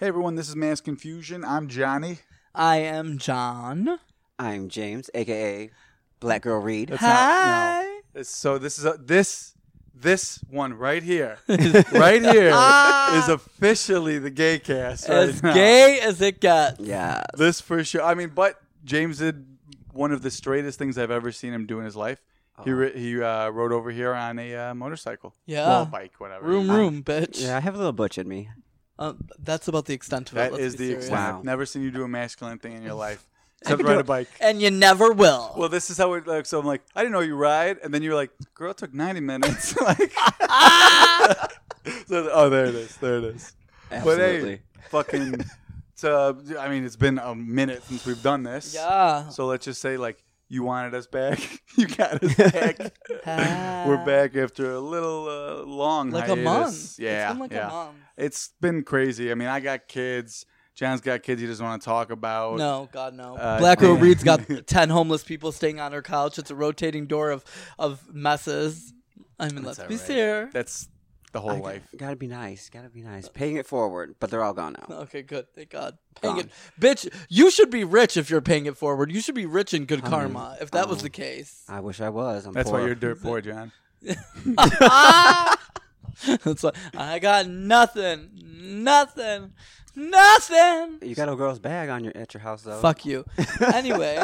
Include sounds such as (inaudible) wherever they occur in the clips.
Hey everyone, this is Mass Confusion. I'm Johnny. I am John. I'm James, aka Black Girl Reed. That's Hi. not- no. So this is a, this this one right here, (laughs) right here (laughs) is officially the gay cast. Right As now. gay as it gets. Yeah. This for sure. I mean, but James did one of the straightest things I've ever seen him do in his life. He ri- he uh, rode over here on a uh, motorcycle. Yeah. Well, bike, whatever. Room, room, bitch. Yeah, I have a little butch in me. Uh, that's about the extent of it. That let's is the serious. extent. Wow. I've never seen you do a masculine thing in your (laughs) life, except ride a bike. And you never will. Well, this is how it like. So I'm like, I didn't know you ride, and then you're like, girl, it took 90 minutes. (laughs) like, (laughs) so, oh, there it is, there it is. But hey, Absolutely. fucking. So I mean, it's been a minute since we've done this. yeah. So let's just say, like, you wanted us back, (laughs) you got us back. (laughs) We're back after a little uh, long Like a hiatus. month. Yeah, It's been like yeah. a month. It's been crazy. I mean, I got kids. John's got kids he doesn't want to talk about. No, God, no. Uh, Black Girl. (laughs) Reed's got 10 homeless people staying on her couch. It's a rotating door of, of messes. I mean, let's be right. fair. That's the whole I- life. Gotta be nice. Gotta be nice. Paying it forward, but they're all gone now. (laughs) Okay, good. Thank God. Paying Gone. it, bitch. You should be rich if you're paying it forward. You should be rich in good I mean, karma. If that was um, the case, I wish I was. I'm That's poor. why you're dirt (laughs) poor, John. (laughs) it's like I got nothing, nothing, nothing. You got a girl's bag on your at your house though. Fuck you. Anyway,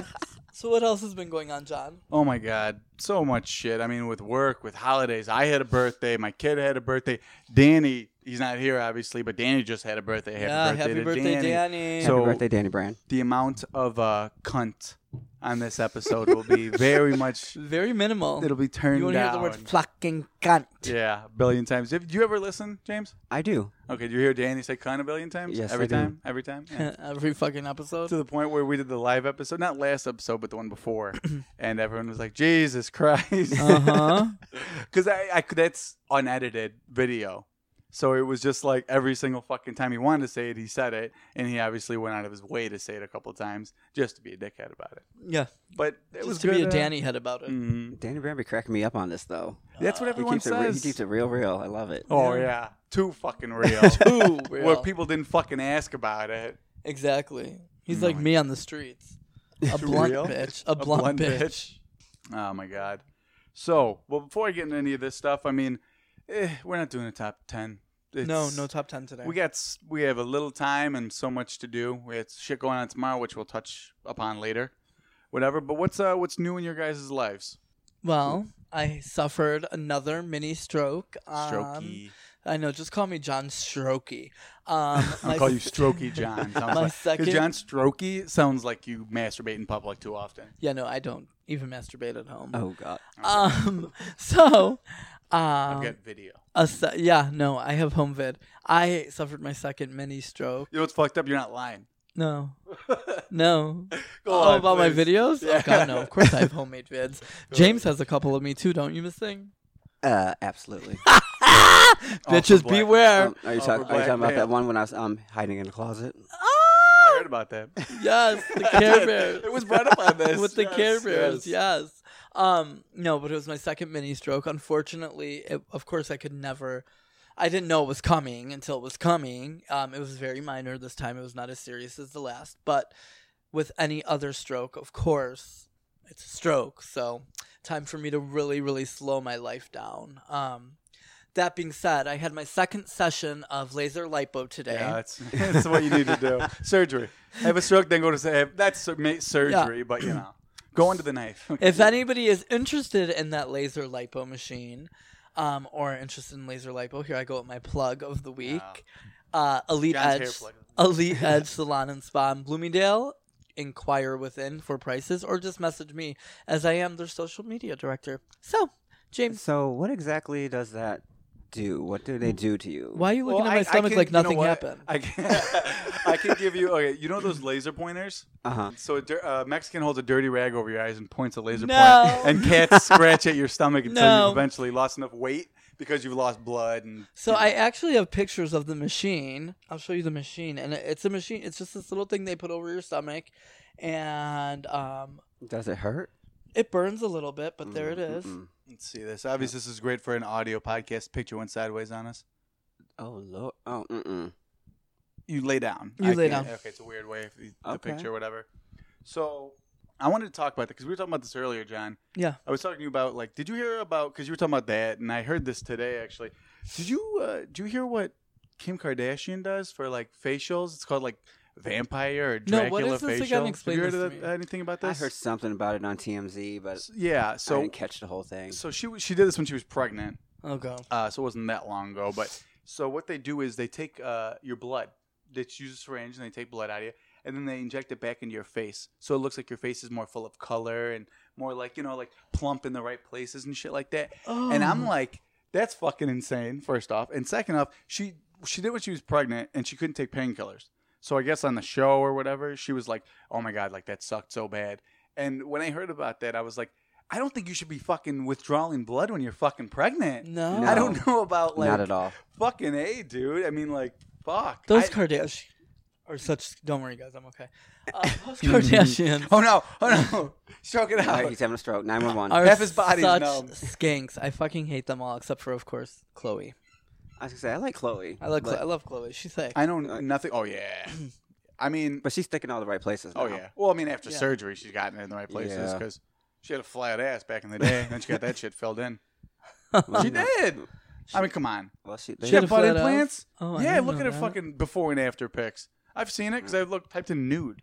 so what else has been going on, John? Oh my God, so much shit. I mean, with work, with holidays. I had a birthday. My kid had a birthday. Danny, he's not here obviously, but Danny just had a birthday. Happy yeah, birthday happy to birthday, Danny. Danny. Happy So- birthday, Danny Brand. The amount of uh, cunt on this episode will be very much. (laughs) Very minimal. It'll be turned you want to hear the word fucking cunt? yeah, a billion times. Did you ever listen, James? I do. Okay, did you hear Danny say cunt a billion times? Yes, every I do. time. Every time. (laughs) Yeah. Every fucking episode. to the point where we did the live episode, not last episode, but the one before, (clears throat) and everyone was like, "Jesus Christ," (laughs) Uh huh. because I, I could- that's unedited video, so it was just like every single fucking time he wanted to say it, he said it, and he obviously went out of his way to say it a couple of times just to be a dickhead about it. Yeah. But it Just was to be a uh, Danny head about it. mhm. Danny Brand be cracking me up on this though. That's what He everyone keeps it. Re- says. he keeps it real, real. I love it. Oh Yeah. yeah, too fucking (laughs) real. Ooh, Where people didn't fucking ask about it. Exactly. He's No, like me on the streets. (laughs) A blunt Real? bitch. A blunt, bitch. Oh my god. So, well, before I get into any of this stuff, I mean, eh, we're not doing a top ten. It's, No, no top ten today. We got s- we have a little time and so much to do. We had shit going on tomorrow, which we'll touch upon later. Whatever. But what's uh what's new in your guys' lives? well, I suffered another mini stroke. Um, Strokey. I know. Just call me John Strokey. Um, (laughs) I'll my call you Strokey John. Sounds (laughs) My like, second- John Strokey sounds like you masturbate in public too often. Yeah, no, I don't even masturbate at home. Oh god. Um. (laughs) So. I've Um. got video. a se- yeah. No, I have home vid. I suffered my second mini stroke. You know what's fucked up? You're not lying. No. (laughs) No. Go oh, on, about my videos? Yeah. Oh god, no. Of course I have homemade (laughs) vids. James has a couple of me too, don't you, Miss Thing? Uh, absolutely. (laughs) Bitches black- beware. Um, are you, Oh, talk- are you talking about male. that one when I was um hiding in the closet? I heard about that. Yes, the Care Bears. It was brought up on this with the Yes, Care Bears. yes. Yes. Um. No, but it was my second mini stroke. Unfortunately, it, of course, I could never. I didn't know it was coming until it was coming. Um. It was very minor this time. It was not as serious as the last. But with any other stroke, of course, it's a stroke. So time for me to really, really slow my life down. Um. That being said, I had my second session of laser lipo today. Yeah, that's, that's (laughs) what you need to do. (laughs) Surgery. Have a stroke, then go to say that's sur- ma- surgery, but you know, go into the knife. (laughs) if anybody is interested in that laser lipo machine um, or interested in laser lipo here i go with my plug of the week. Uh, elite John's hair edge plug. (laughs) elite edge salon and spa in bloomingdale. Inquire within for prices or just message me as i am their social media director. So james. So what exactly does that do? What do they do to you? why are you looking Well, at my I- I stomach can- like you know nothing happened I can, (laughs) I can give you. Okay, you know those laser pointers. Uh huh. So a uh, Mexican holds a dirty rag over your eyes and points a laser No. point, and cats (laughs) scratch at your stomach until No. you've eventually lost enough weight because you've lost blood and. So I actually have pictures of the machine. I'll show you the machine, and it's a machine. It's just this little thing they put over your stomach, and um, Does it hurt? It burns a little bit, but there it is. Mm, is. mm-mm. Let's see this. Obviously, this is great for an audio podcast. Picture went sideways on us. Oh lord. Oh mm mm. you lay down. You I lay can't- down. Okay, it's a weird way of the, the Okay. picture, or whatever. So I wanted to talk about that because we were talking about this earlier, John. Yeah. I was talking to you about like, did you hear about? Because you were talking about that, and I heard this today actually. Did you uh, did you hear what Kim Kardashian does for like facials? It's called like vampire or No, Dracula what is this facial. again? Have Explain you heard this of that- anything about this? I heard something about it on TMZ, but S- yeah. I So didn't catch the whole thing. so she she did this when she was pregnant. Okay. Uh, so it wasn't that long ago. But so what they do is they take uh, your blood. They use a syringe and they take blood out of you, and then they inject it back into your face. So it looks like your face is more full of color and more like you know like plump in the right places and shit like that. And I'm Oh. like, that's fucking insane. First off, and second off, she she did when she was pregnant and she couldn't take painkillers. So I guess on the show or whatever, she was like, "Oh my god, like that sucked so bad." And when I heard about that, I was like, "I don't think you should be fucking withdrawing blood when you're fucking pregnant." No. I don't know about like Not at all. fucking a dude. I mean, like fuck Those I- Kardashians are such. Don't worry, guys. I'm okay. Uh, (laughs) those Kardashians Oh no! Oh no! (laughs) Stroke it All right, out. he's having a stroke. 911. are half his body's such numb. skanks. I fucking hate them all, except for of course Khloé. I was gonna say I like Khloé. I like. but, I love Khloé. She's thick. I know nothing. Oh yeah. (clears throat) I mean, but she's sticking all the right places. oh yeah. Well, I mean, after Yeah. surgery, she's gotten it in the right places Yeah. because she had a flat ass back in the day, and then she got that shit filled in. Well, (laughs) She you know, did. I mean, come on. Well, she, She had had a butt flat ass? implants. Oh, I yeah, didn't look know at her that. fucking before and after pics. I've seen it because I looked typed in nude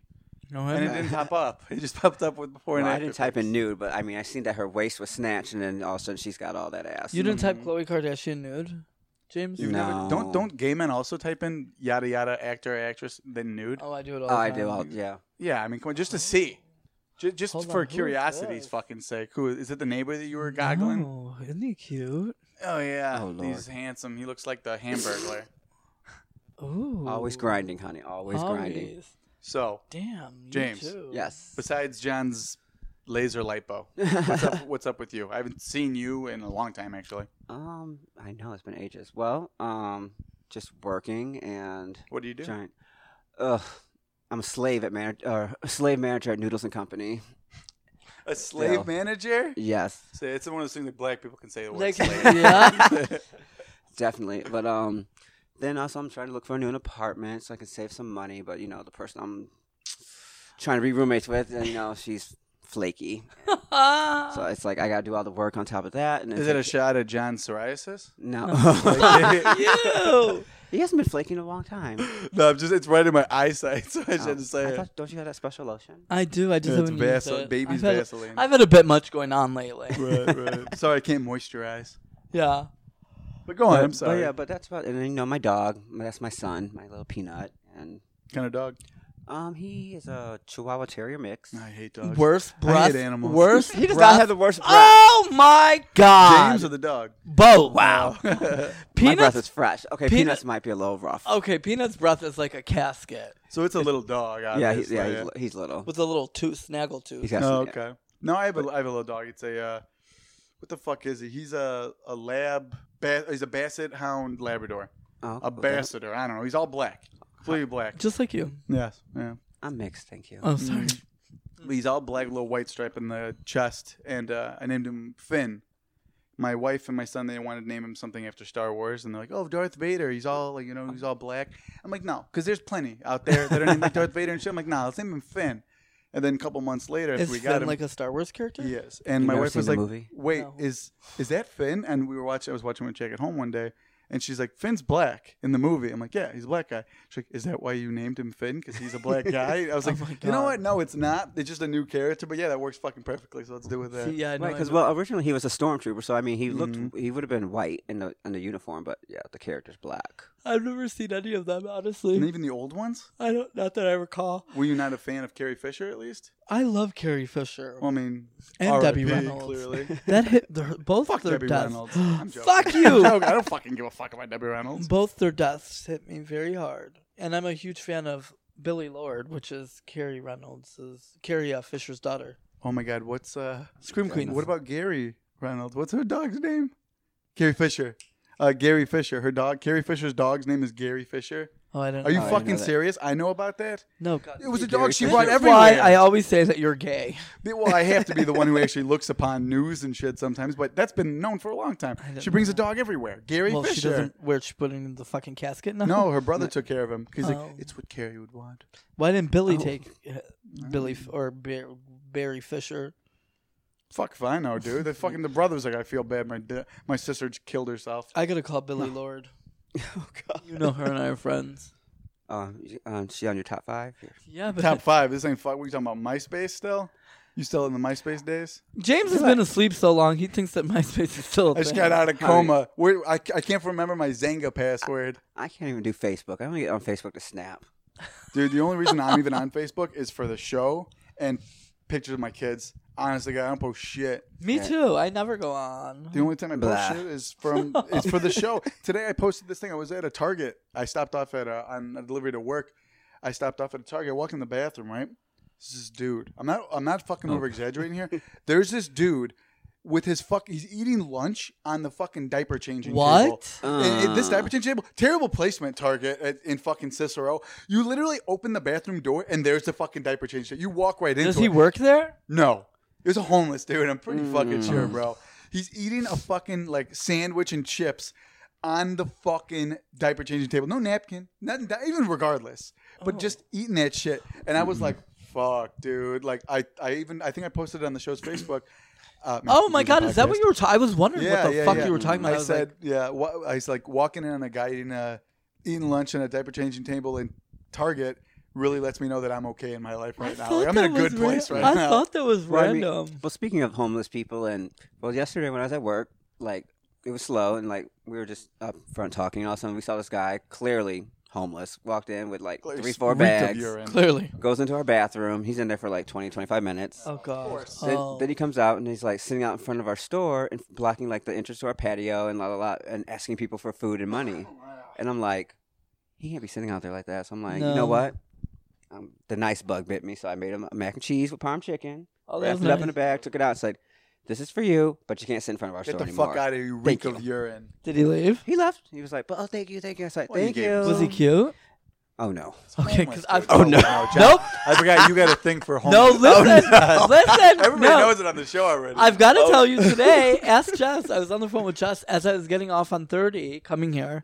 No, and it didn't pop up. It just popped up with before well, and I after. didn't type in nude, but I mean I seen that her waist was snatched, and then all of a sudden she's got all that ass. You didn't type Mhm. Khloé Kardashian nude, James? You've No. never, don't don't gay men also type in yada yada actor actress then nude? Oh, I do it all. Oh, the I time. do. All, yeah. Yeah, I mean, come on, just to see, just, just Hold on, for who is curiosity's this? fucking sake. Who is it? The neighbor that you were goggling? Oh, isn't he cute? Oh yeah, Oh, Lord. he's handsome. He looks like the Hamburglar. (laughs) Ooh. Always grinding, honey. Always grinding. Always. So, Damn. you James. too. Yes. besides John's laser lipo, (laughs) what's up? what's up with you? I haven't seen you in a long time, actually. um, I know it's been ages. Well, um, just working and What do you do? trying. Ugh, I'm a slave at man, uh, a slave manager at Noodles and Company. A slave manager? Yes, Say it's one of those things that black people can say the word Like, slave. (laughs) yeah. (laughs) definitely. But um, then also I'm trying to look for a new apartment so I can save some money. But you know, the person I'm trying to be roommates with, and, you know, she's flaky. So (laughs) it's like I gotta do all the work on top of that. And Is it a shot at John's psoriasis? No, (laughs) (laughs) you. he hasn't been flaking in a long time. no, I'm just it's right in my eyesight, so I Oh, should just say I it. thought, don't you have that special lotion? I do. I just Yeah, it's haven't used Vaseline, it. baby's I've had, Vaseline. I've had a bit much going on lately. right, right. Sorry, I can't moisturize. Yeah. But go on. But- I'm sorry. But yeah, but that's about. And then you know my dog. That's my son, my little peanut, and kind of dog. Um, he is a Chihuahua Terrier mix. I hate dogs. Worst I breath. hate animals. Worst. (laughs) He does breath. not have the worst breath. Oh my god. James or the dog? Both. Wow. (laughs) my breath is fresh. Okay, Peanut- peanuts might be a little rough. Okay, Peanuts' breath is like a casket so it's a little dog. yeah, he's, Obviously. yeah, he's, he's little. with a little tooth, snaggle tooth. He's got Oh, some, yeah. okay. No, I have a I have a little dog. It's a uh, what the fuck is he? He's a a lab. Ba- he's a Basset Hound Labrador. Oh, A okay. Basseter. I don't know. He's all black, completely black. Just like you. Yes. Yeah. I'm mixed, thank you. Oh, sorry. He's all black, little white stripe in the chest, and uh, I named him Finn. My wife and my son they wanted to name him something after Star Wars, and they're like, "Oh, Darth Vader. He's all like, you know, he's all black." I'm like, "No," because there's plenty out there that are named like Darth Vader and shit. I'm like, "Nah, let's name him Finn." And then a couple months later, after Is we got Finn him, like a Star Wars character? yes, and You my never wife seen was the like, movie? "Wait, No. is is that Finn?" And we were watching. I was watching with Jack at home one day, and she's like, "Finn's black in the movie." I'm like, "Yeah, he's a black guy." She's like, "Is that why you named him Finn? Because he's a black (laughs) guy?" I was Oh like, my "You know what? No, it's not. It's just a new character." But yeah, that works fucking perfectly. So let's do with that. See, yeah, I. Right, because well, originally he was a stormtrooper, so I mean, he looked Mhm. he would have been white in the in the uniform, but yeah, the character's black. I've never seen any of them, honestly. And even the old ones. I don't. Not that I recall. Were you not a fan of Carrie Fisher at least? I love Carrie Fisher Well, I mean, and Debbie RIP, Reynolds. Clearly, (laughs) That hit both fuck their Debbie deaths. Reynolds. I'm (gasps) joking. Fuck (laughs) I'm you. joking. I don't fucking give a fuck about Debbie Reynolds. Both their deaths hit me very hard, and I'm a huge fan of Billie Lourd, which is Carrie Reynolds, Carrie uh, Fisher's daughter. Oh my God, what's uh? Scream Queen? What about Gary Reynolds? What's her dog's name? Carrie Fisher. Uh, Gary Fisher. Her dog. Carrie Fisher's dog's name is Gary Fisher. Oh, I don't. Are you Oh, I didn't fucking know that. serious? I know about that. No, God. It was a Gary dog she brought everywhere. why I always say that you're gay. Well, I have to be the one who actually looks upon news and shit sometimes, but that's been known for a long time. didn't She brings know a dog everywhere. Gary Well, she Fisher. doesn't. Where she put it in the fucking casket? No. No, her (laughs) brother took care of him. He's Oh. like, it's what Carrie would want. Why didn't Billie Oh. take uh, Billie F- or Bar- Barry Fisher? Fuck if I know, dude. The (laughs) fucking the brother's like, I feel bad. My da- my sister just killed herself. I gotta call Billie (laughs) Lourd. (laughs) oh God. You know her and I are friends. Um, um, she on your top five? Yeah, but Top five. This ain't fuck. We talking about MySpace still? You still in the MySpace days? James has been asleep so long he thinks that MySpace is still. A I just got out of How do you- coma. Where I, I can't remember my Xanga password. I can't even do Facebook. I only get on Facebook to snap. Dude, the only reason I'm even on Facebook is for the show and pictures of my kids. Honestly, God, I don't post shit. Me Yeah. too. I never go on. The only time I post Blah. shit is from (laughs) it's for the show. Today I posted this thing. I was at a Target. I stopped off at a on a delivery to work. I stopped off at a Target. I walk in the bathroom. Right, this is dude. I'm not. I'm not fucking over exaggerating here. (laughs) There's this dude with his fuck. He's eating lunch on the fucking diaper changing table. What? And- and this Uh. diaper changing table, terrible placement. Target at, in fucking Cicero. You literally open the bathroom door and there's the fucking diaper change. You walk right into Does it. he work there? No. It was a homeless dude. I'm pretty fucking Mm. sure, bro. He's eating a fucking like sandwich and chips on the fucking diaper changing table. No napkin. Nothing. Even regardless. Oh. But just eating that shit. And I was Mm-hmm. like, fuck, dude. Like I, I even I think I posted it on the show's Facebook. Uh, Oh my God! Is that what you were? talking? I was wondering what the fuck you were talking about. I, was said, like, yeah. What, I was like walking in on a guy eating a eating lunch on a diaper changing table in Target. Really lets me know that I'm okay in my life right now. Like, I'm in a good was place ran- right I now. I thought that was Well, I mean- random. Well, speaking of homeless people, and well, yesterday when I was at work, like it was slow, and like we were just up front talking, and all of a sudden we saw this guy clearly homeless walked in with like Clearly three, four bags. Clearly. Goes into our bathroom. He's in there for like 20, 25 minutes. Oh God. course. Then, Oh. then he comes out and he's like sitting out in front of our store and blocking like the entrance to our patio and la la la and asking people for food and money. Oh, and I'm like, he can't be sitting out there like that. So I'm like, you know what? Um, the nice bug bit me, so I made him a mac and cheese with parm chicken. Oh, that wrapped was it up in nice. a bag, took it out, and said, "This is for you, but you can't sit in front of our Get store the anymore." fuck out of here, you Thank reek of you. urine. Did he leave? He left. He was like, "Oh, thank you, thank you." I said, Well, you "Thank gave you." him Was he cute? Oh no. Okay, Homeless because I've. Oh, no. John. Nope. I forgot you got a thing for home. (laughs) No, listen, (laughs) Oh, no. listen. Everybody no. knows it on the show already. I've got to Oh. tell you today. (laughs) Ask Jess. I was on the phone with Jess as I was getting off on thirty, coming here.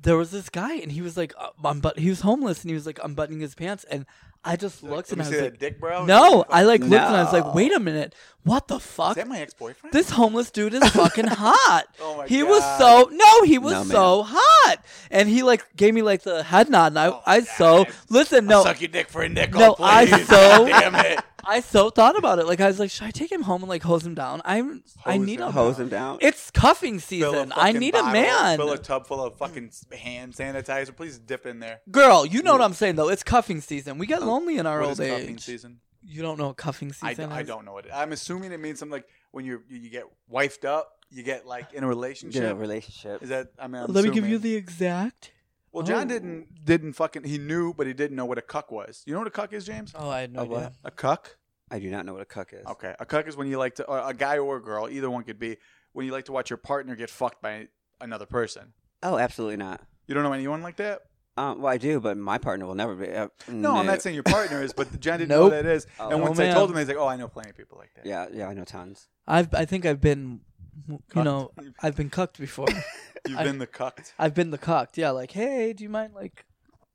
There was this guy, and he was like, uh, "Unbut." He was homeless, and he was like unbuttoning his pants, and I just looked, Let and I see was like, dick, bro. "No!" I like looked, and I was like, "Wait a minute, what the fuck Is fuck?" that my ex-boyfriend? This homeless dude is fucking (laughs) hot. Oh my he God. was so no, he was No, so hot, and he like gave me like the head nod, and I, Oh, I so God. listen, I'll no, suck your dick for a nickel, No, I please. so- (laughs) Damn it. I so thought about it. Like I was like, should I take him home and like hose him down? I'm, I Hose need him a Hose him down. It's cuffing Fill a season. I fucking need a bottle, man. Fill a tub full of fucking hand sanitizer. Please dip in there. Girl, you know what I'm saying though. It's cuffing season. We get Oh, lonely in our What old is cuffing age. season? You don't know what cuffing I, season I is? don't know what it. I'm assuming it means something like when you you you get wifed up, you get like in a relationship. Get a relationship. Is that? I mean, I'm Let me give you assuming. the exact. Well, John Oh. didn't didn't fucking. He knew, but he didn't know what a cuck was. You know what a cuck is, James? Oh, I had no A idea. what? A cuck. I do not know what a cuck is. Okay, a cuck is when you like to, or a guy or a girl, either one could be, when you like to watch your partner get fucked by another person. Oh, absolutely not. You don't know anyone like that? Um, well, I do, but my partner will never be. Uh, No, I'm not saying your partner is, but John didn't Nope. know that is. Oh. and No, once I ma'am. told him, he's like, "Oh, I know plenty of people like that." Yeah, yeah, I know tons. I've I think I've been, you Cucked. know, I've been cucked before. (laughs) You've I- been the cucked. I've been the cucked. Yeah, like, hey, do you mind like,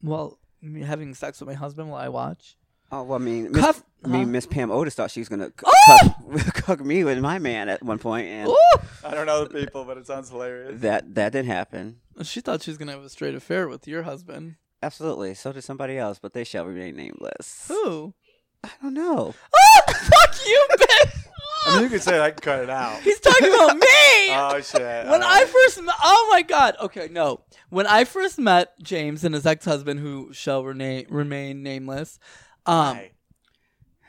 well, me having sex with my husband while I watch? Oh well, I mean, Miss, Cuff. I mean, huh? Miss Pam Otis thought she was gonna c- Oh! cuck, (laughs) cuck me with my man at one point, and Ooh! I don't know the people, but it sounds hilarious. that that didn't happen. She thought she was gonna have a straight affair with your husband. Absolutely. So did somebody else, but they shall remain nameless. Who? I don't know. Oh, (laughs) fuck you, bitch! I mean, you could say it, I can cut it out. He's talking about me. (laughs) Oh shit! when All I right. first met, oh my god. Okay, no. When I first met James and his ex-husband, who shall remain remain nameless, um, Hi.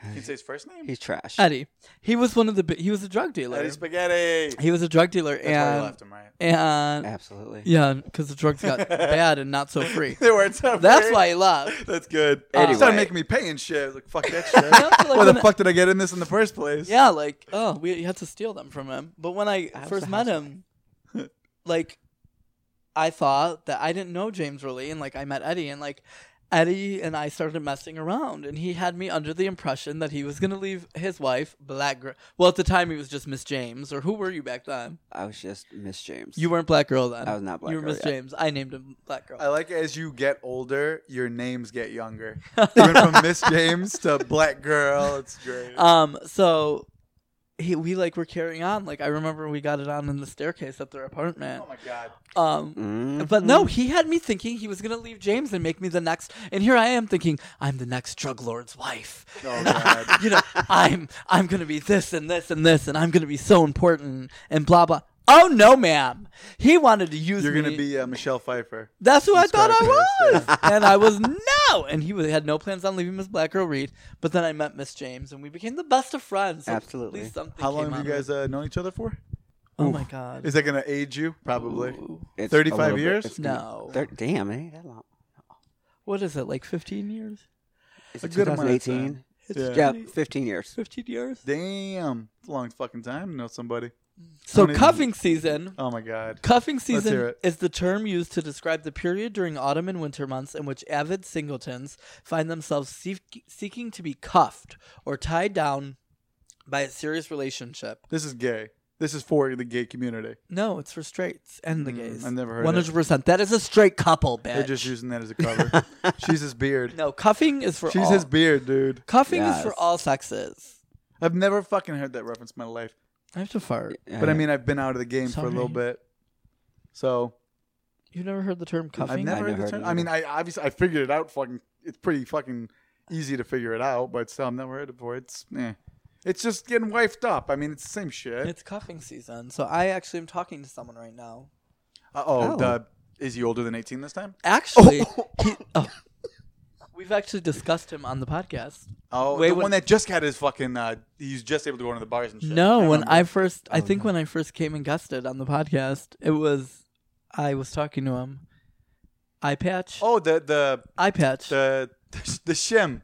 Can you say his first name? He's trash. Eddie, he was one of the bi- he was a drug dealer. Eddie Spaghetti. He was a drug dealer, That's why you and left him, right? and Absolutely. yeah, because the drugs got (laughs) bad and not so free. they weren't so That's free. why he left. That's good. Anyway. He started making me pay and shit. I was like, fuck that (laughs) shit. Like, Why the when fuck did I get in this in the first place? Yeah, like oh, we had to steal them from him. But when I How's first the met him, (laughs) like I thought that I didn't know James really, and like I met Eddie, and like Eddie and I started messing around, and he had me under the impression that he was gonna leave his wife, Black Girl. Well, at the time he was just Miss James, or who were you back then? I was just Miss James. You weren't Black Girl then. I was not Black girl. You were Miss yet. James. I named him Black Girl. I like as you get older, your names get younger. (laughs) you went from Miss James to Black Girl. It's great. Um, so he, we like were carrying on. Like I remember we got it on in the staircase at their apartment. oh my god. Um, Mhm. but no, he had me thinking he was gonna leave James and make me the next. And here I am thinking I'm the next drug lord's wife. Oh (laughs) god. you know, I'm I'm gonna be this and this and this, and I'm gonna be so important and blah blah. Oh no, ma'am. He wanted to use You're me. gonna be uh, Michelle Pfeiffer. That's who I thought I (laughs) was, and I was no. And he was, had no plans on leaving Miss Black Girl Reed. But then I met Miss James, and we became the best of friends. So Absolutely. At least something How long came have out you of guys it. uh, known each other for? Oh my god. Is that gonna age you? Probably. Ooh. It's 35 little bit- years? it's gonna- No. thir- damn, it ain't that long. What is it? Like 15 years? Is A it good amount of 2018? It's Yeah. Yeah, 15 years. 15 years. Damn. It's a long fucking time to know somebody. So many- cuffing season. Oh my god. Cuffing hear season it. is the term used to describe the period during autumn and winter months in which avid singletons find themselves seek- seeking to be cuffed or tied down by a serious relationship. This is gay. This is for the gay community. No, it's for straights and the Mm, gays. I've never heard One it. hundred percent. That is a straight couple, bitch. They're just using that as a cover. (laughs) She's his beard. no, cuffing is for She's all. his beard, dude. cuffing is for Yes. all sexes. I've never fucking heard that reference in my life. I have to fart. But I mean, I've been out of the game for a little Sorry. bit. So You've never heard the term cuffing? I've never I heard never the heard term. it I mean, I obviously I figured it out. Fucking, it's pretty fucking easy to figure it out. But still, I've never heard it before. It's eh. It's just getting wifed up. I mean, it's the same shit. It's cuffing season. So I actually am talking to someone right now. Uh oh, Oh. the is he older than eighteen this time? Actually, (laughs) he, oh, we've actually discussed him on the podcast. Oh, Wait, the when- one that just had his fucking. Uh, he's just able to go into the bars and shit. No, when. I first, I Oh, think no. when I first came and guested on the podcast, it was I was talking to him. Eye patch. Oh, the the eye patch. the (laughs) the shim,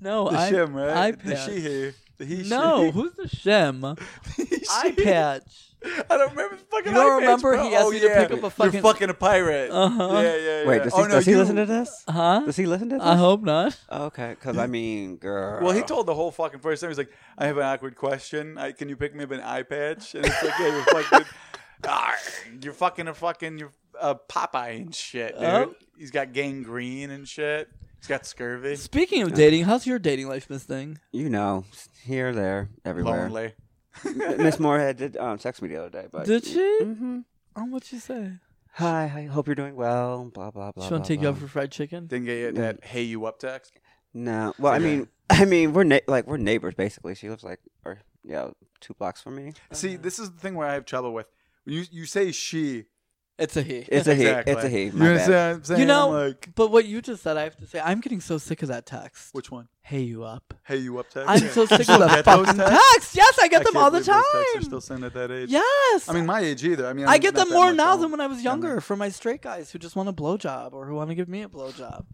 no, the eye, shim, right? eye the she here, the he. no, she. who's the shim? (laughs) He, eye patch. I don't remember the fucking. You don't eye patch, remember bro. he asked oh, me to yeah. pick up a fucking- You're fucking a pirate. Uh-huh. Yeah, yeah, yeah. Wait, does he, oh, no, does he you- listen to this? Huh? Does he listen to this? I hope not. Okay, because I mean, girl. Well, he told the whole fucking first time. He's like, "I have an awkward question. I, can you pick me up an eye patch?" And it's like, "Yeah, you're fucking, (laughs) Arr, you're fucking a fucking, you're a Popeye and shit, dude. Oh. He's got gangrene and shit. He's got scurvy. Speaking of dating, how's your dating life, Miss Thing? you know, here, there, everywhere. Lonely. (laughs) Miss Moorhead did um, text me the other day, but Did she? hmm Oh, what'd you say? Hi, I hope you're doing well. Blah blah blah. She want to take you blah. out for fried chicken? Didn't get you that "Hey, you up" text. No, well, I mean, (laughs) I mean, we're na- like we're neighbors basically. She lives like, or yeah, two blocks from me. See, this is the thing where I have trouble with. You you say she. It's a he. It's a he. Exactly. It's a he. You bad. understand what I'm saying? You know- I'm like, But what you just said, I have to say, I'm getting so sick of that text. which one? Hey, you up? Hey, you up text. I'm Yeah. so You (laughs) sick of still that get fucking texts? text. Yes, I get I them can't all the believe those texts are time. still sent at that age. Yes. I mean, my age either. I mean, I I'm get them more now older. than when I was I'm younger from my straight guys who just want a blowjob or who want to give me a blowjob.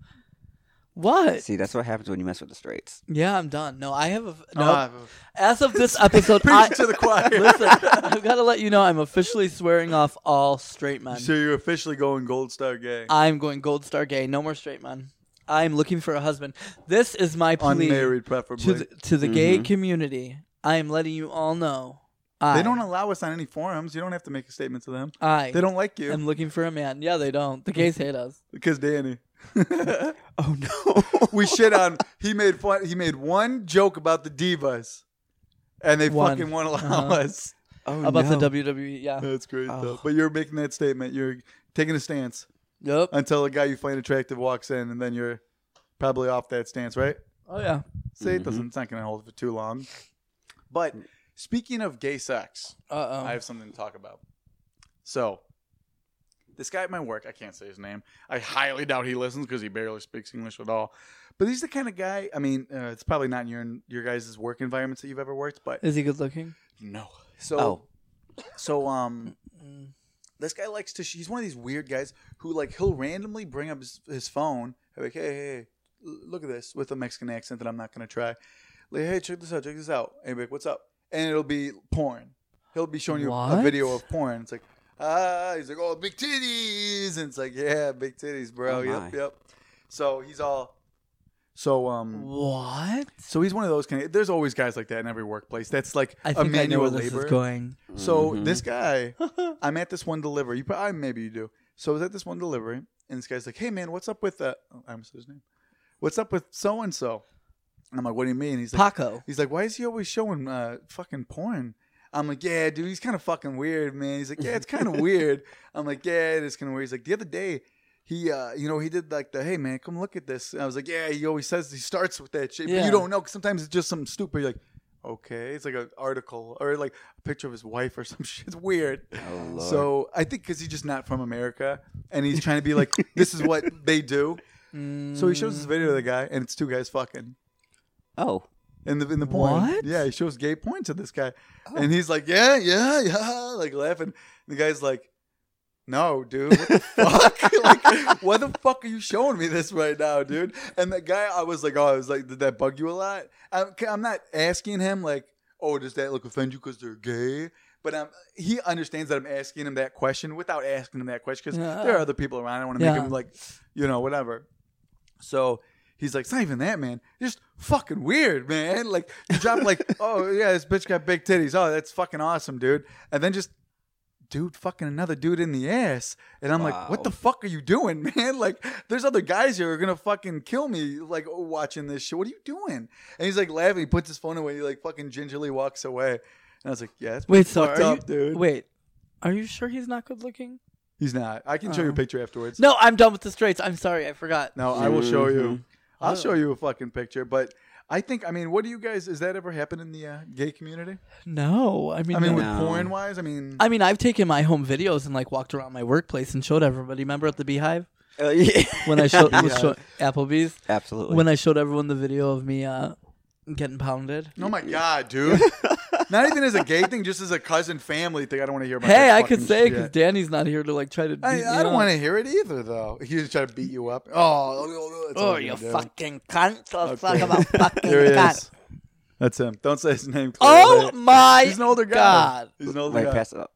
What? See, that's what happens when you mess with the straights. Yeah, I'm done. No, I have a. Oh, No, I- as of this (laughs) episode, Preach I, to the choir. (laughs) listen, I've got to let you know I'm officially swearing off all straight men. So you're officially going gold star gay. I'm going gold star gay. No more straight men. I'm looking for a husband. This is my plea Unmarried, preferably. to the to the gay Mhm. community. I am letting you all know. I, they don't allow us on any forums. You don't have to make a statement to them. I They don't like you I'm looking for a man. Yeah, they don't. The gays hate us. because Danny. (laughs) Oh no. (laughs) we shit on. He made fun. He made one joke about the divas, and they One. fucking won't allow Uh-huh. us. oh, About no. the WWE. Yeah. That's great though. Oh. But you're making that statement. You're taking a stance Yep. until a guy you find attractive walks in, and then you're probably off that stance, right? Oh yeah. See, it Mhm. doesn't. It's not going to hold for too long. But speaking of gay sex, Uh oh. I have something to talk about. So, this guy at my work, I can't say his name. I highly doubt he listens because he barely speaks English at all. But he's the kind of guy. I mean, uh, it's probably not in your your guys' work environments that you've ever worked, but Is he good looking? no. So, Oh. so um, this guy likes to. He's one of these weird guys who like he'll randomly bring up his, his phone. Like, hey, hey, hey, l- look at this with a Mexican accent that I'm not gonna try. Like, hey, check this out, check this out. And he'll be like, what's up? And it'll be porn. He'll be showing you a What? video of porn. It's like, ah, he's like, oh, big titties, and it's like, yeah, big titties, bro. Oh, yep, yep. So he's all, so um, What? so he's one of those kind. Of, there's always guys like that in every workplace. That's like I a think I know manual where this labor. is going. So Mhm. this guy, (laughs) I'm at this one delivery. You probably maybe you do. So I was at this one delivery, and this guy's like, "Hey man, what's up with uh?" oh, I said his name. What's up with so and so? I'm like, "What do you mean?" He's like, Paco. "He's like, why is he always showing uh fucking porn?" I'm like, "Yeah, dude, he's kind of fucking weird, man." He's like, "Yeah, it's kind of (laughs) weird." I'm like, "Yeah, it is kind of weird." He's like, "The other day." He, uh, you know, he did like the, hey man, come look at this. And I was like, yeah, he always says he starts with that shit, but Yeah. you don't know. 'cause sometimes it's just something stupid. You're like, okay, it's like an article or like a picture of his wife or (laughs) some shit. It's weird. Oh. So I think because he's just not from America, and he's trying to be like, (laughs) this is what they do. So he shows this video of the guy, and it's two guys fucking oh, in the in the porn. What? Yeah, he shows gay porn to this guy, and he's like, yeah, yeah, (laughs) yeah, like laughing. The guy's like, no, dude, what the fuck? (laughs) like, why the fuck are you showing me this right now, dude? And the guy, I was like, oh, I was like, did that bug you a lot? I'm, I'm not asking him like, oh, does that look offend you because they're gay? But um, he understands that I'm asking him that question without asking him that question because Yeah. there are other people around. I want to make Yeah. him like, you know, whatever. So he's like, it's not even that, man. It's just fucking weird, man. (laughs) Like you drop like, (laughs) oh yeah, this bitch got big titties. Oh, that's fucking awesome, dude. And then just dude fucking another dude in the ass. And I'm like, what the fuck are you doing, (laughs) man? Like, there's other guys here who are gonna fucking kill me, like watching this shit. What are you doing? And he's like laughing, he puts his phone away, he like fucking gingerly walks away. And I was like, Yeah, it's Wait, so fucked are up, you, dude. Wait, are you sure he's not good looking? He's not. I can show you a Oh. picture afterwards. No, I'm done with the straights. I'm sorry, I forgot. No, I will show you. Mm-hmm. I'll Oh. show you a fucking picture. But I think, I mean, what do you guys? Is that ever happened in the uh, gay community? No, I mean, I mean, no. with No. porn wise, I mean, I mean, I've taken my home videos and like walked around my workplace and showed everybody. Remember at the Beehive Uh, (laughs) yeah. when I showed, (laughs) was show, Applebee's absolutely. when I showed everyone the video of me uh, getting pounded. oh my god, dude! (laughs) not even as a gay thing, just as a cousin family thing. I don't want to hear about. Hey, I could fucking say because. Danny's not here to like try to. Beat I, I don't want to hear it either, though. He just try to beat you up. Oh, Oh, you fucking cunt! Let's Okay. talk about (laughs) fucking There he cunt. is. That's him. Don't say his name. Oh my he's an older guy. God. He's an older Wait, guy. pass it up.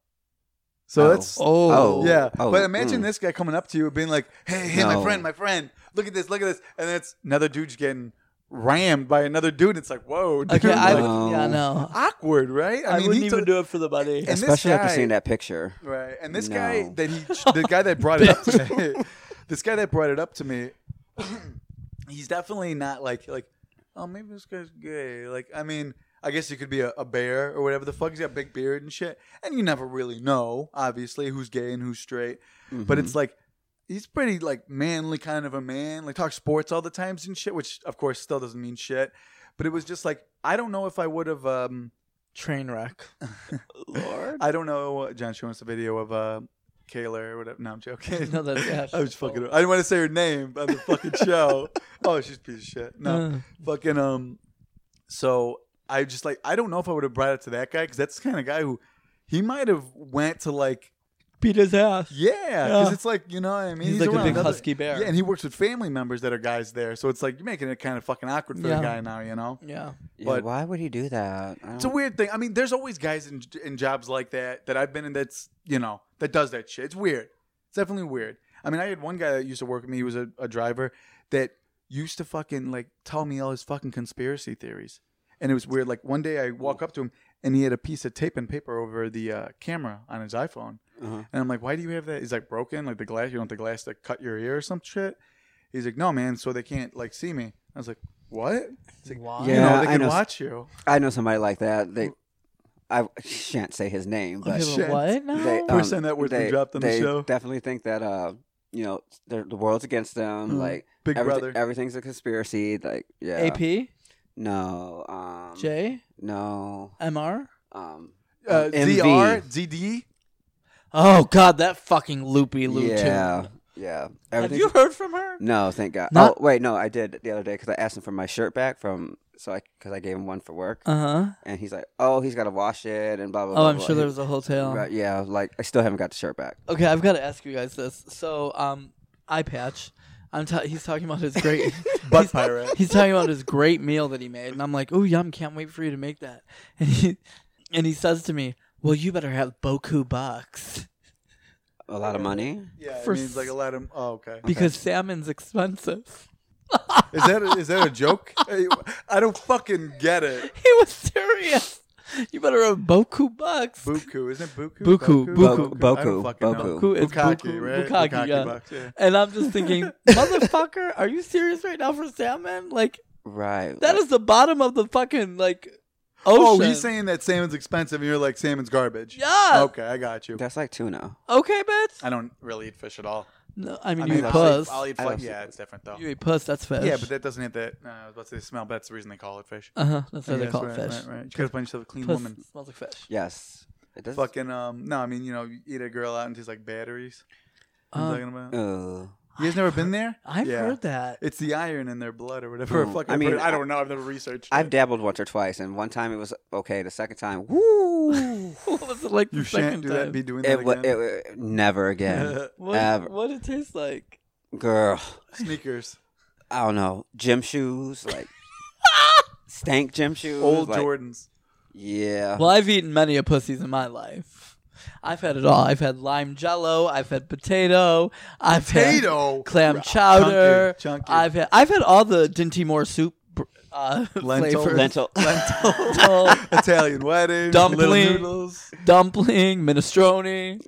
So Oh. that's Oh, Oh. Yeah, Oh, but imagine mm. this guy coming up to you being like, "Hey, hey, my friend, my friend, look at this, look at this," and then it's another dude's getting rammed by another dude. It's like, whoa, dude, Okay, I like, would. No. Yeah, no. awkward, right? I, mean, wouldn't he even took- do it for the money. And this Especially after guy- seeing that picture. Right, and this No. guy that he, the guy that brought it up to me, (laughs) (laughs) this guy that brought it up to me, (clears throat) he's definitely not like like, oh maybe this guy's gay. Like, I mean, I guess he could be a, a bear or whatever the fuck. He's got a big beard and shit, and you never really know, obviously, who's gay and who's straight. But Mhm. it's like he's pretty like manly kind of a man. Like talks sports all the times and shit, which of course still doesn't mean shit. But it was just like I don't know if I would have. um Train wreck. (laughs) Lord. I don't know. John showing us a video of uh, Kayla or whatever. No, I'm joking. (laughs) No, that's yeah, (laughs) I was fucking. I didn't want to say her name on the fucking show. oh, she's a piece of shit. No, Uh, fucking um. So I just like I don't know if I would have brought it to that guy because that's the kind of guy who he might have went to like beat his ass. yeah because Yeah. it's like you know what I mean He's like a around big husky bear. Yeah, and he works with family members that are guys there, so it's like you're making it kind of fucking awkward for Yeah. the guy now. You know. Yeah. Yeah, but- why would he do that? I It's a don't- weird thing. I mean, there's always guys in in jobs like that that I've been in. That's you know that does that shit. It's weird. It's definitely weird. I mean, I had one guy that used to work with me. He was a, a driver that used to fucking like tell me all his fucking conspiracy theories, and it was weird. Like one day I walk up to him and he had a piece of tape and paper over the uh, camera on his iPhone, Uh-huh. and I'm like, "Why do you have that?" He's like, "Broken, like the glass. You want the glass to cut your ear or some shit." He's like, "No, man, so they can't like see me." I was like, "What?" He's like, Why? You Yeah, know, they I can know. watch you. I know somebody like that. They, I shan't say his name, but Okay, shit. what now? they, um, Person that was they, dropped on the they show. definitely think that uh, you know, they're- the world's against them. Mhm. Like Big everythi- brother. everything's a conspiracy. Like yeah, AP, No, um, J, No, MR. um, uh, MV. ZR, ZD. Oh God, that fucking loopy loop yeah, tune. yeah. Have Everything's you heard from her? No, thank God. Not- oh, wait, no, I did the other day because I asked him for my shirt back from so I because I gave him one for work, Uh huh. and he's like, "Oh, he's got to wash it and blah blah." Oh, blah, I'm blah. sure there He- was a hotel. Right, yeah, like I still haven't got the shirt back. Okay, I've got to ask you guys this. So, um, eye patch. I'm ta- he's talking about his great (laughs) (laughs) Butt he's, pirate. He's talking about his great meal that he made, and I'm like, "Oh, yum! Can't wait for you to make that." And he and he says to me, "Well, you better have boku bucks." A lot of money. Yeah, For it means like a s- lot of. Oh, okay. because salmon's expensive. (laughs) Is that a, is that a joke? (laughs) Hey, I don't fucking get it. He was serious. You better have boku bucks. Buku, isn't it Buku? Buku, Buku. I don't Boku, fucking know. Boku. Buku, it's Bukaki, buku, right? Bukaki, yeah. bucks, yeah. And I'm just thinking, (laughs) motherfucker, are you serious right now for salmon? Like Right. that is the bottom of the fucking like ocean. Oh, he's saying that salmon's expensive, and you're like salmon's garbage. yeah. Okay, I got you. That's like tuna. Okay, bitch. I don't really eat fish at all. No, I mean, I you mean, eat I'll puss. eat, I'll eat I fla- don't- Yeah, it's different though. You eat puss. That's fish. Yeah, but that doesn't hit that. Uh, I was about to say smell. But that's the reason they call it fish. uh huh. That's why they guess, call right, it fish. Right, right. You gotta find yourself a clean Puss woman. smells like fish. Yes. It does. Fucking um. No, I mean you know you eat a girl out and she's like batteries. You know what I'm Um, talking about? Uh, You guys never been there? I've Yeah. heard that. It's the iron in their blood or whatever. Mm. I I mean, mean, I don't know. I've never researched. I've it. dabbled once or twice, and one time it was okay. The second time, woo! (laughs) what was it like the You second shan't do time? that. Be doing that it, wa- again. it wa- never again, (laughs) what, ever. what did it taste like? girl. Sneakers, I don't know, gym shoes, like (laughs) stank gym shoes, old like, Jordans. Yeah, Well, I've eaten many a pussies in my life. I've had it all. I've had lime jello. I've had potato. I've had Potato, clam chowder. Chunky, chunky. I've had I've had all the Dinty Moore soup uh, Lentil. flavors. lentil. (laughs) Lentil, (laughs) Italian wedding, Dumpling. noodles. dumpling, minestrone,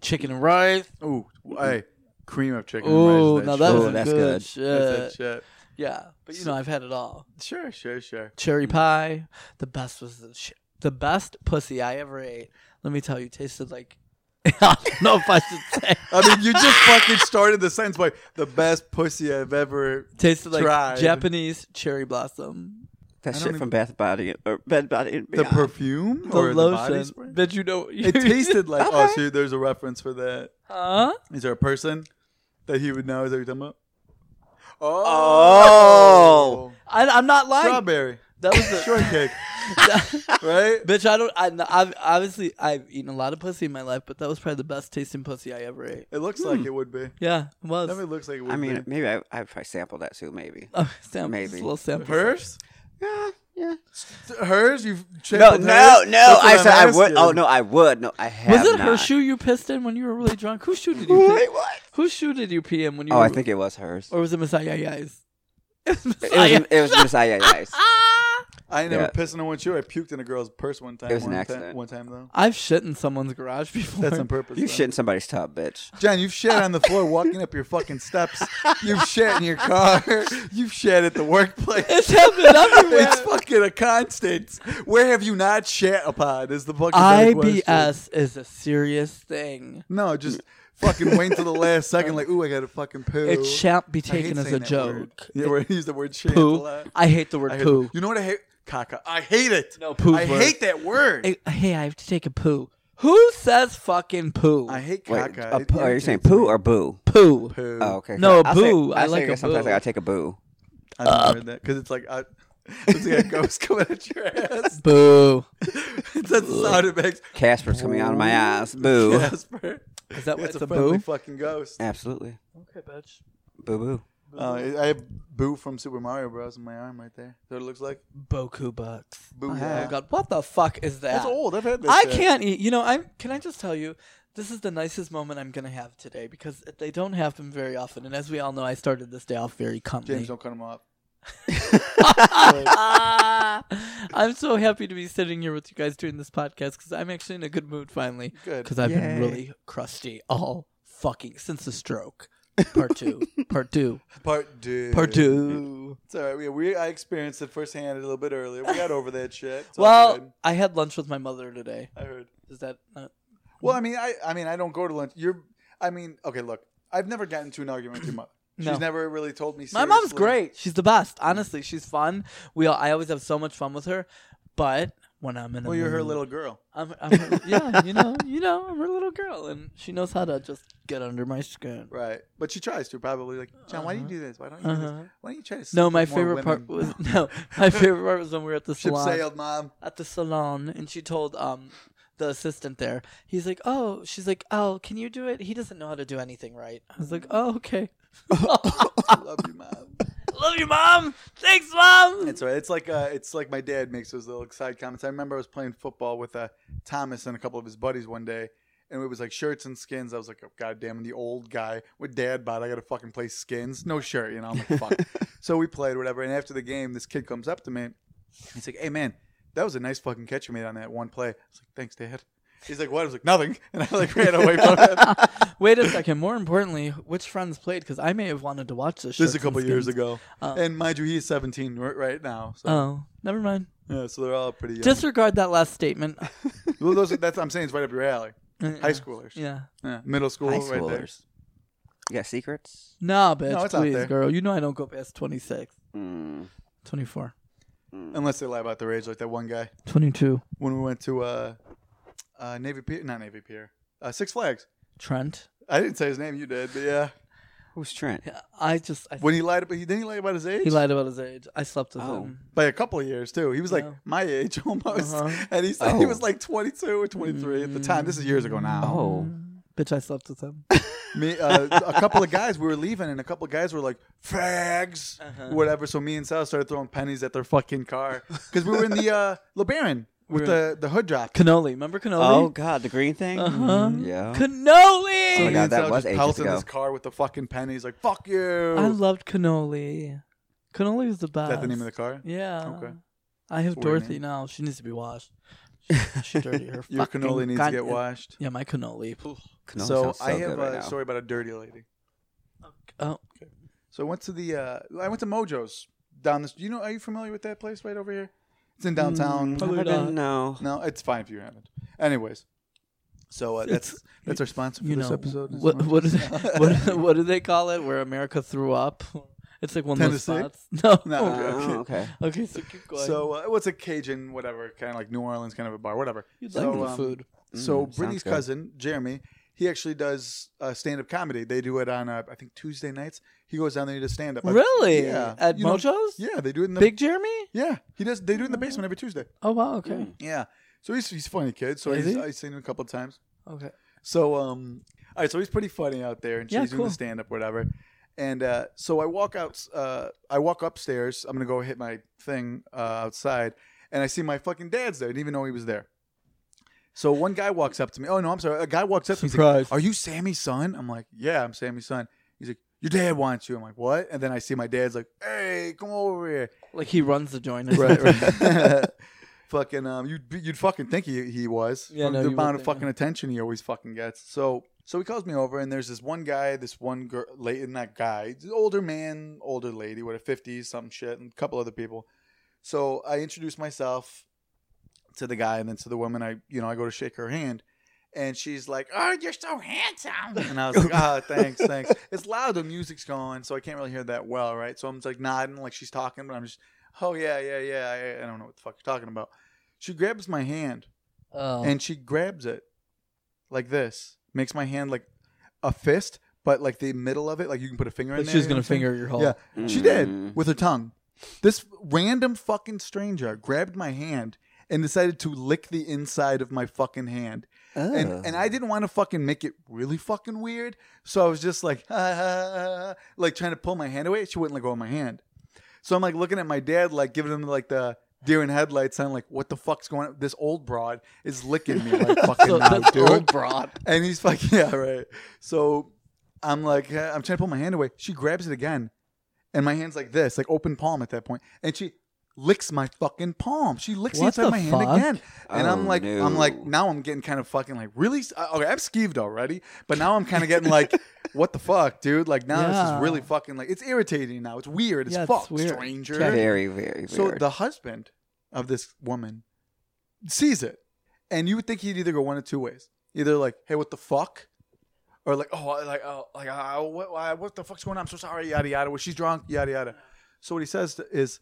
chicken and rice. Ooh, hey, cream of chicken. Ooh, and now rice. that shit. was Ooh, that's good, good. shit. That's that shit. Yeah, but you know I've had it all. Sure, sure, sure. Cherry pie. The best was the sh- the best pussy I ever ate. Let me tell you, tasted like (laughs) I don't know if I should say. I mean, you just fucking started the sentence by the best pussy I've ever. Tasted like Tried. Japanese cherry blossom. That I shit don't from Bath Body or Bed Body and The Beyond. perfume The or the body lotion. spray? But you know, It (laughs) tasted like. Oh, Okay. so there's a reference for that. Huh? Is there a person that he would know? Is that what you're talking about? Oh. oh. I, I'm not lying. strawberry That was the (laughs) shortcake, (laughs) right? bitch. I don't. I, I've obviously I've eaten a lot of pussy in my life, but that was probably the best tasting pussy I ever ate. It looks like hmm. it would be. Yeah, it was. Definitely looks like it would I mean, be. maybe I I probably sampled that too. Maybe. (laughs) Oh, sample, Maybe. just a little sample. Hers? Yeah, yeah. Hers? You've No, sampled no, hers? no. That's what I I'm said I would. asking. Oh no, I would. No, I have. Was it her not. shoe you pissed in when you were really drunk? Whose shoe did you Wait, pee? what? Whose shoe did you pee in when you Oh, were I think it was hers. or was it Miss Ayaya's? (laughs) It was Miss It was. Ayaya's. It was Miss Ayaya's. I ain't never Yeah. pissed in a one shoe. I puked in a girl's purse one time. It was an one accident. Time, one time though. I've shit in someone's garage (laughs) before. That's on purpose. You though. shit in somebody's tub, bitch. Jen, you've shit on the floor walking up your fucking steps. You've shit in your car. (laughs) You've shit at the workplace. It's happened everywhere. It's fucking a constant. Where have you not shit upon? Is the fucking better question. IBS is a serious thing. No, just fucking wait until the last second. Like, ooh, I got to fucking poo. It shan't be I hate taken as saying a that joke. word. Yeah, where I use the word shit a Poo. lot. I hate the word I hate- poo. You know what I hate? Caca. I hate it. No, poo. I worse. hate that word. Hey, hey, I have to take a poo. Who says fucking poo? I hate Wait, caca. a It poo- are you saying irritates poo me. or boo? poo. poo? Oh, okay. No, I'll say- boo. I I'll like say a sometimes boo. I gotta take a boo. I never heard that because it's like I, it's like a ghost coming at your (laughs) ass. Boo. (laughs) it's that sound it makes. Casper's coming out of my ass. Boo. Casper. Is that what It's it's a a friendly boo? fucking ghost. Absolutely. Okay, bitch. Boo boo. Uh, I have Boo from Super Mario Bros. in my arm right there. that what it looks like? Boku bucks. Boo. Oh yeah. god, what the fuck is that? That's old. I've had that. I shit. can't eat. You know, I'm. Can I just tell you, this is the nicest moment I'm gonna have today because they don't happen very often. And as we all know, I started this day off very comely. James, don't cut him off. (laughs) I'm so happy to be sitting here with you guys doing this podcast because I'm actually in a good mood finally. Good. Because I've been really crusty all fucking since the stroke. Part two. Part two. Part two. Part two. It's all right. We, we I experienced it firsthand a little bit earlier. We got over that shit. It's all Well. I had lunch with my mother today. I heard. Is that not? Well, I mean, I I mean, I don't go to lunch. You're. I mean, okay. Look, I've never gotten into an argument with your mother. (clears throat) She's No. never really told me. My mom's seriously- great. She's the best. Honestly, she's fun. We all, I always have so much fun with her. But when I'm in Well, you're her little girl. I'm, I'm her, yeah, you know, (laughs) you know, I'm her little girl, and she knows how to just get under my skin. Right. But she tries to probably like, John, why do you do this? Why don't you Uh-huh. this? Why don't you try to No, my favorite part was (laughs) no, my favorite part was when we were at the Ship salon. sailed, mom. At the salon, and she told um the assistant there. He's like, oh, she's like, oh, can you do it? He doesn't know how to do anything right. I was like, oh, okay. (laughs) Love you, mom. Love you, mom. Thanks, mom. It's all right. It's like uh, it's like my dad makes those little side comments. I remember I was playing football with uh, Thomas and a couple of his buddies one day, and it was like shirts and skins. I was like, oh, God damn, the old guy with dad bod. I got to fucking play skins. No shirt, you know. I'm like, fuck. (laughs) so we played whatever. And after the game, this kid comes up to me. And he's like, hey, man, that was a nice fucking catch you made on that one play. I was like, thanks, dad. He's like, what? I was like, nothing. (laughs) And I like ran away from it. (laughs) Wait a second. More importantly, which friends played? Because I may have wanted to watch this. This is a Shirts and couple years Skins. ago. Oh. And mind you, he's 17 right, right now. So, Oh, never mind. yeah, so they're all pretty young. Disregard that last statement. (laughs) well, those, that's I'm saying it's right up your alley. High schoolers. Yeah. Yeah, middle school, High right there. schoolers. You got secrets? Nah, bitch. No, it's out please, there. girl. You know I don't go past 26, Mm. 24, Unless they lie about their age, like that one guy 22. when we went to uh, uh, Navy Pier, not Navy Pier, uh, Six Flags. Trent. I didn't say his name, you did, but yeah. Who's Trent? I just. I, When he lied about, he didn't he lie about his age. he lied about his age. I slept with Oh. him. by a couple of years too. He was like Yeah. my age (laughs) almost, Uh-huh. and he said he Oh. was like 22 or 23 at the time. This is years ago now. Oh. Bitch, I slept with him. (laughs) Me, uh, a couple of guys we were leaving, and a couple of guys were like fags, Uh-huh. whatever. So me and Sal started throwing pennies at their fucking car because we were in the uh, LeBaron with We the the hood drop. Cannoli. Remember Cannoli? Oh? God, the green thing. Uh-huh. Mm-hmm. Yeah. Cannoli! So Oh my God, that Sal was just ages pelted ago. his car with the fucking pennies, like fuck you. I loved cannoli. Cannoli is the best. Is best. that the name of the car? Yeah. Okay. I have Weird Dorothy name. now. She needs to be washed. (laughs) She, she dirty. Her Your fucking cannoli needs to get washed. Yeah, my cannoli. Cannoli so so I have good right a now. story about a dirty lady. Oh, Okay. So I went to the uh, I went to Mojo's down this. You know, are you familiar with that place right over here? It's in downtown. Mm, I didn't know. No, it's fine if you haven't. Anyways, so uh, that's It's- that's our sponsor for you this know episode. what? What do, they, (laughs) what, what do they call it? Where America threw up? It's like one Tennessee? of those spots. (laughs) No. No. Oh, okay. okay. Okay, so keep going. So uh, what's a Cajun, whatever, kind of like New Orleans, kind of a bar, whatever. You'd so, like the um, food. So Mm, Brittany's cousin Jeremy, he actually does uh, stand-up comedy. They do it on uh, I think Tuesday nights. He goes down there to stand up. Really? Yeah. At You know- Mojo's? Yeah, they do it in the Big Jeremy? Yeah, he does. They do it in the basement every Tuesday. Oh wow. Okay. Mm. Yeah. So he's he's a funny kid. So Is he's, he? I've seen him a couple of times. Okay. So um, all right. So he's pretty funny out there, and Yeah, she's doing cool. the stand up, whatever. And uh, so I walk out. Uh, I walk upstairs. I'm gonna go hit my thing uh, outside, and I see my fucking dad's there. I didn't even know he was there. So one guy walks up to me. Oh no, I'm sorry. A guy walks up to me. He's like, Surprise. Are you Sammy's son? I'm like, Yeah, I'm Sammy's son. He's like, Your dad wants you. I'm like, What? And then I see my dad's like, Hey, come over here. Like he runs the joint. or Right, something. (laughs) right. (laughs) fucking um, you'd you'd fucking think he he was Yeah, from no, the you amount of think, fucking attention he always fucking gets. So so he calls me over, and there's this one guy, this one girl, late in that guy, older man, older lady, what a fifties, some shit, and a couple other people. So I introduce myself to the guy, and then to the woman. I you know I go to shake her hand. And she's like, "Oh, you're so handsome," and I was like, "Oh, (laughs) thanks, thanks." It's loud, the music's going, so I can't really hear that well, right? So I'm just like nodding, like she's talking, but I'm just, "Oh yeah, yeah, yeah." I, I don't know what the fuck you're talking about. She grabs my hand Oh. and she grabs it like this, makes my hand like a fist, but like the middle of it, like you can put a finger in like there. she's you gonna what I'm finger your hole. Yeah, she did Mm. with her tongue. This random fucking stranger grabbed my hand and decided to lick the inside of my fucking hand. Oh. And ah. and I didn't want to fucking make it really fucking weird, so I was just like, (laughs) like trying to pull my hand away. She wouldn't let go of my hand, so I'm like looking at my dad, like giving him like the deer in headlights, sound like, what the fuck's going on? This old broad is licking me like (laughs) fucking So now, dude. old broad. And he's like, (laughs) yeah, right. So I'm like, I'm trying to pull my hand away. She grabs it again, and my hand's like this, like open palm at that point, and she licks my fucking palm. She licks What inside the of my hand again, and I'm Oh, like, I'm like, now I'm getting kind of fucking like, really? Uh, Okay, I'm skeeved already, but now I'm kind of getting like, (laughs) what the fuck, dude? Like now this Yeah. is really fucking like, it's irritating now. It's weird as Yeah, it's fuck, weird. stranger. very, very So weird. the husband of this woman sees it, and you would think he'd either go one of two ways: either like, "Hey, what the fuck," or like, "Oh, like, oh, like, uh, what, why- what the fuck's going on? I'm so sorry." Yada yada. Well, she's drunk. Yada yada. So what he says is,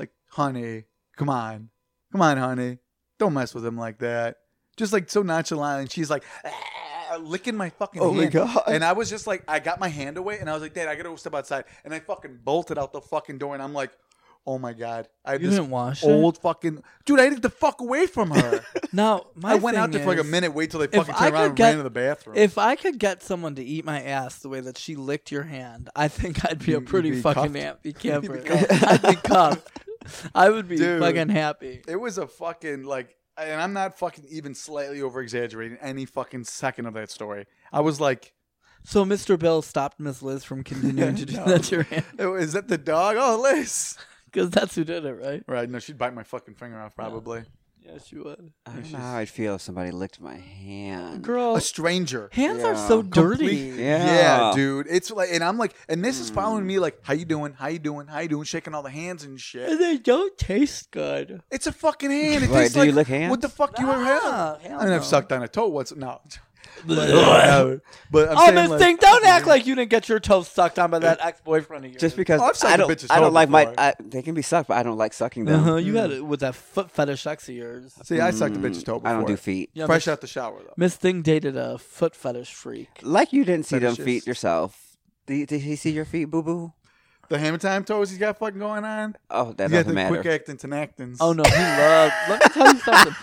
like, "Honey, come on, come on, honey, don't mess with him like that." Just like so nonchalant, and she's like. "Ah," Licking my fucking Oh my hand. God. And I was just like, I got my hand away, and I was like, Dad, I gotta go step outside. And I fucking bolted out the fucking door, and I'm like, Oh my god, I have You this didn't wash old fucking dude. I had to fuck away from her. it. (laughs) Now my I went out thing there for like a is, minute, wait till they fucking I turned around could and get- ran to the bathroom. If I could get someone to eat my ass the way that she licked your hand, I think I'd be a You'd pretty be fucking cuffed? happy You'd camper. be cuffed. I'd be cuffed. (laughs) I would be Dude. fucking happy. it was a fucking like and I'm not fucking even slightly over exaggerating any fucking second of that story. I was like, So Mr. Bill stopped Miss Liz from continuing to (laughs) do No. that to your hand "Oh, "Is that the dog? Oh, Liz." (laughs) because that's who did it, right? Right? No, she'd bite my fucking finger off probably. Yes, you would. I don't know how I'd feel if somebody licked my hand. Girl, A stranger. hands are so dirty. Complete- Yeah. Yeah, dude. It's like, and I'm like, and this is following Mm. me like, how you doing? How you doing? How you doing? Shaking all the hands and shit. And they don't taste good. It's a fucking hand. It Wait, tastes do you like, lick hands? What the fuck you ever Nah, hell I mean, I've no. sucked on a toe What's No. But, uh, but I'm Oh, saying, Miss like, Thing, don't act like you didn't get your toes sucked on by that ex-boyfriend of yours. Just because Oh, I've sucked I a don't, I don't like my. I, they can be sucked, but I don't like sucking them. uh-huh, you got it with that foot fetish ex of yours. See, I sucked a bitch's toe before. I don't do feet. Yeah, Fresh Miss, out the shower though. Miss Thing dated a foot fetish freak. Like you didn't see them Fetishes. feet yourself. Did, did he see your feet, boo boo? The hammer time toes he's got fucking going on. Oh, that He doesn't the matter. quick acting Tinactins. Oh no, he loves. let me tell you (laughs) something.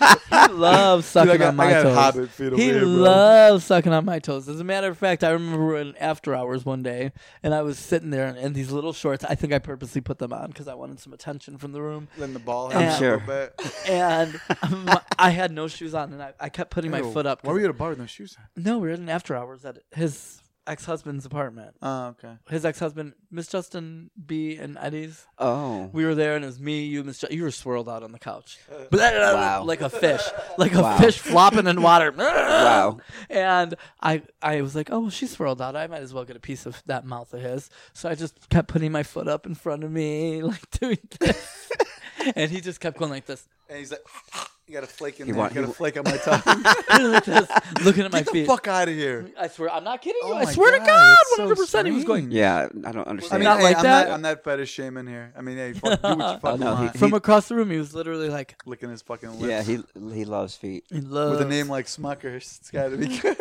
He loves Dude, sucking I got, on my I got toes. feet over He here, bro. loves sucking on my toes. As a matter of fact, I remember in after hours one day, and I was sitting there in, in these little shorts. I think I purposely put them on because I wanted some attention from the room. Letting the ball I'm sure. a bit. And (laughs) um, I had no shoes on, and I, I kept putting my foot up. Why were you at a bar with no shoes on? No, we were in after hours at his ex husband's apartment. Oh, okay. His ex husband, Miss Justin B. and Eddie's. Oh. We were there, and it was me, you, Miss. Ju- you were swirled out on the couch, (laughs) Wow. like a fish, like a Wow. fish flopping in water. (laughs) (laughs) Wow. And I, I was like, oh, well, she's swirled out. I might as well get a piece of that mouth of his. So I just kept putting my foot up in front of me, like doing this, and he just kept going like this, And he's like, you got a flake in He there. want- you got he a flake on my tongue. (laughs) like this, looking at my feet. Get the feet. fuck out of here. I swear, I'm not kidding you. Oh I my swear to God, God, that's so 100. percent He was going. Yeah, I don't understand. I understand. mean, not hey, like I'm that. Not, I'm not fetish shaming here. I mean, hey, fuck, do what you (laughs) fucking no, he- want. from across the room. He was literally like, Licking his fucking lips. yeah, he he loves feet. he loves with a name like Smuckers, it's got to be (laughs) good.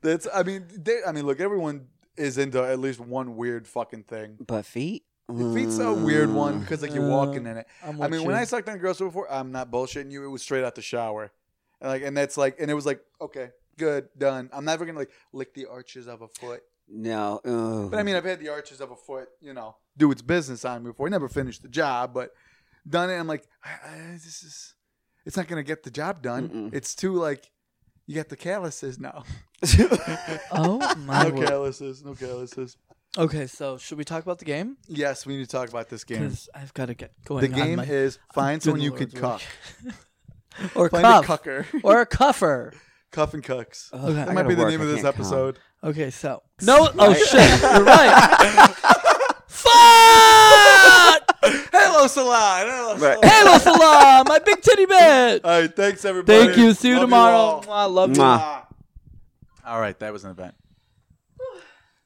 That's. I mean, they, I mean, look, everyone is into at least one weird fucking thing. But feet? The feet's a weird one Mm. because like you're walking in it. I'm I with mean, when you. I sucked on a girl's before, I'm not bullshitting you. It was straight out the shower, and like, and that's like, and it was like, okay, good, done. I'm never gonna like lick the arches of a foot. No. ugh. But I mean, I've had the arches of a foot, you know, do its business on me before. I never finished the job, but done it. I'm like, I, I, this is, it's not gonna get the job done. Mm-mm. It's too like, you got the calluses now. (laughs) (laughs) oh my no word. calluses, no calluses. Okay, so should we talk about the game? Yes, we need to talk about this game. Because I've got to get going. The on game my, is find someone you could work. cuff. (laughs) or Find cuff, a cucker. or a cuffer. (laughs) cuff and cucks. Ugh, Okay. I That might be the work, name I of this can't episode. Okay, so no. Oh Right. shit, you're right. (laughs) Fuck! Hello, Salon. Hello, Right. Salon. Hey, Salam, my big titty bitch. All right, thanks everybody. Thank you. See you Love tomorrow. all. I love you. Mwah. All right, that was an event.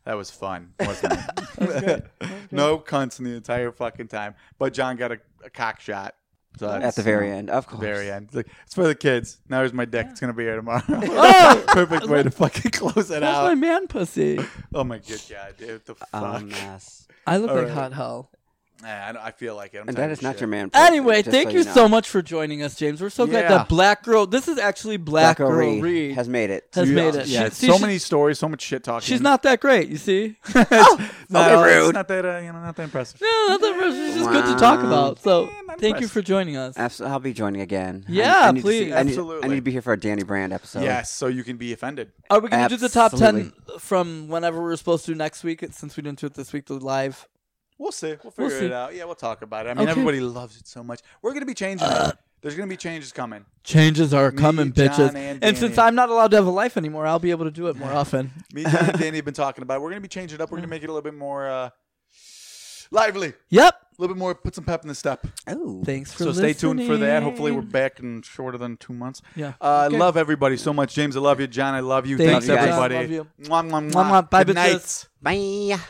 That was fun, (laughs) wasn't it? (laughs) no cunts in the entire fucking time. But John got a, a cock shot. So At the very end, of course. Very end. It's, like, it's for the kids. Now here's my dick. It's gonna be here tomorrow. (laughs) Oh! Perfect way to fucking close it out. That's my man pussy. Oh my good god, dude. What the oh, fuck? Oh, mess. I look All like right. hot hell. Nah, I, I feel like it. I'm And tired that of is not shit. your man. pussy, Anyway, thank so you know. so much for joining us, James. We're so glad Yeah. that Black Girl. This is actually Black, Black Girl Reed Reed has made it. has Yeah, made it. Yeah, She- see, so she- many stories, so much shit talking. She's not that great. You see? (laughs) (laughs) no, okay, it's rude. not that uh, you know, not that impressive. No, not that much. It's just good to talk about. So, Yeah, not thank you for joining us. Absolutely, I'll be joining again. Yeah, I, need to see- please. I need, Absolutely. I need to be here for a Danny Brand episode. Yes, so you can be offended. Are we going to do the top 10 from whenever we were supposed to next week since we didn't do it this week, the live? We'll see. We'll We'll figure see. it out. Yeah, we'll talk about it. I mean, Okay. everybody loves it so much. We're gonna be changing it. There's gonna be changes coming. Changes are Me, coming, John, bitches. and And, since I'm not allowed to have a life anymore, I'll be able to do it more (laughs) often. Me, John, and Danny have been talking about. it. We're gonna be changing it up. We're gonna make it a little bit more uh, lively. Yep. A little bit more. Put some pep in the step. Oh, Thanks for listening. So stay tuned for that. Hopefully, we're back in shorter than two months. Yeah. Uh, Okay. I love everybody so much. James, I love you. John, I love you. Thanks, Thanks, Love you guys. everybody. Love you. Mwah, mwah, Mwah, mwah. Bye, Good bitches. night. bye.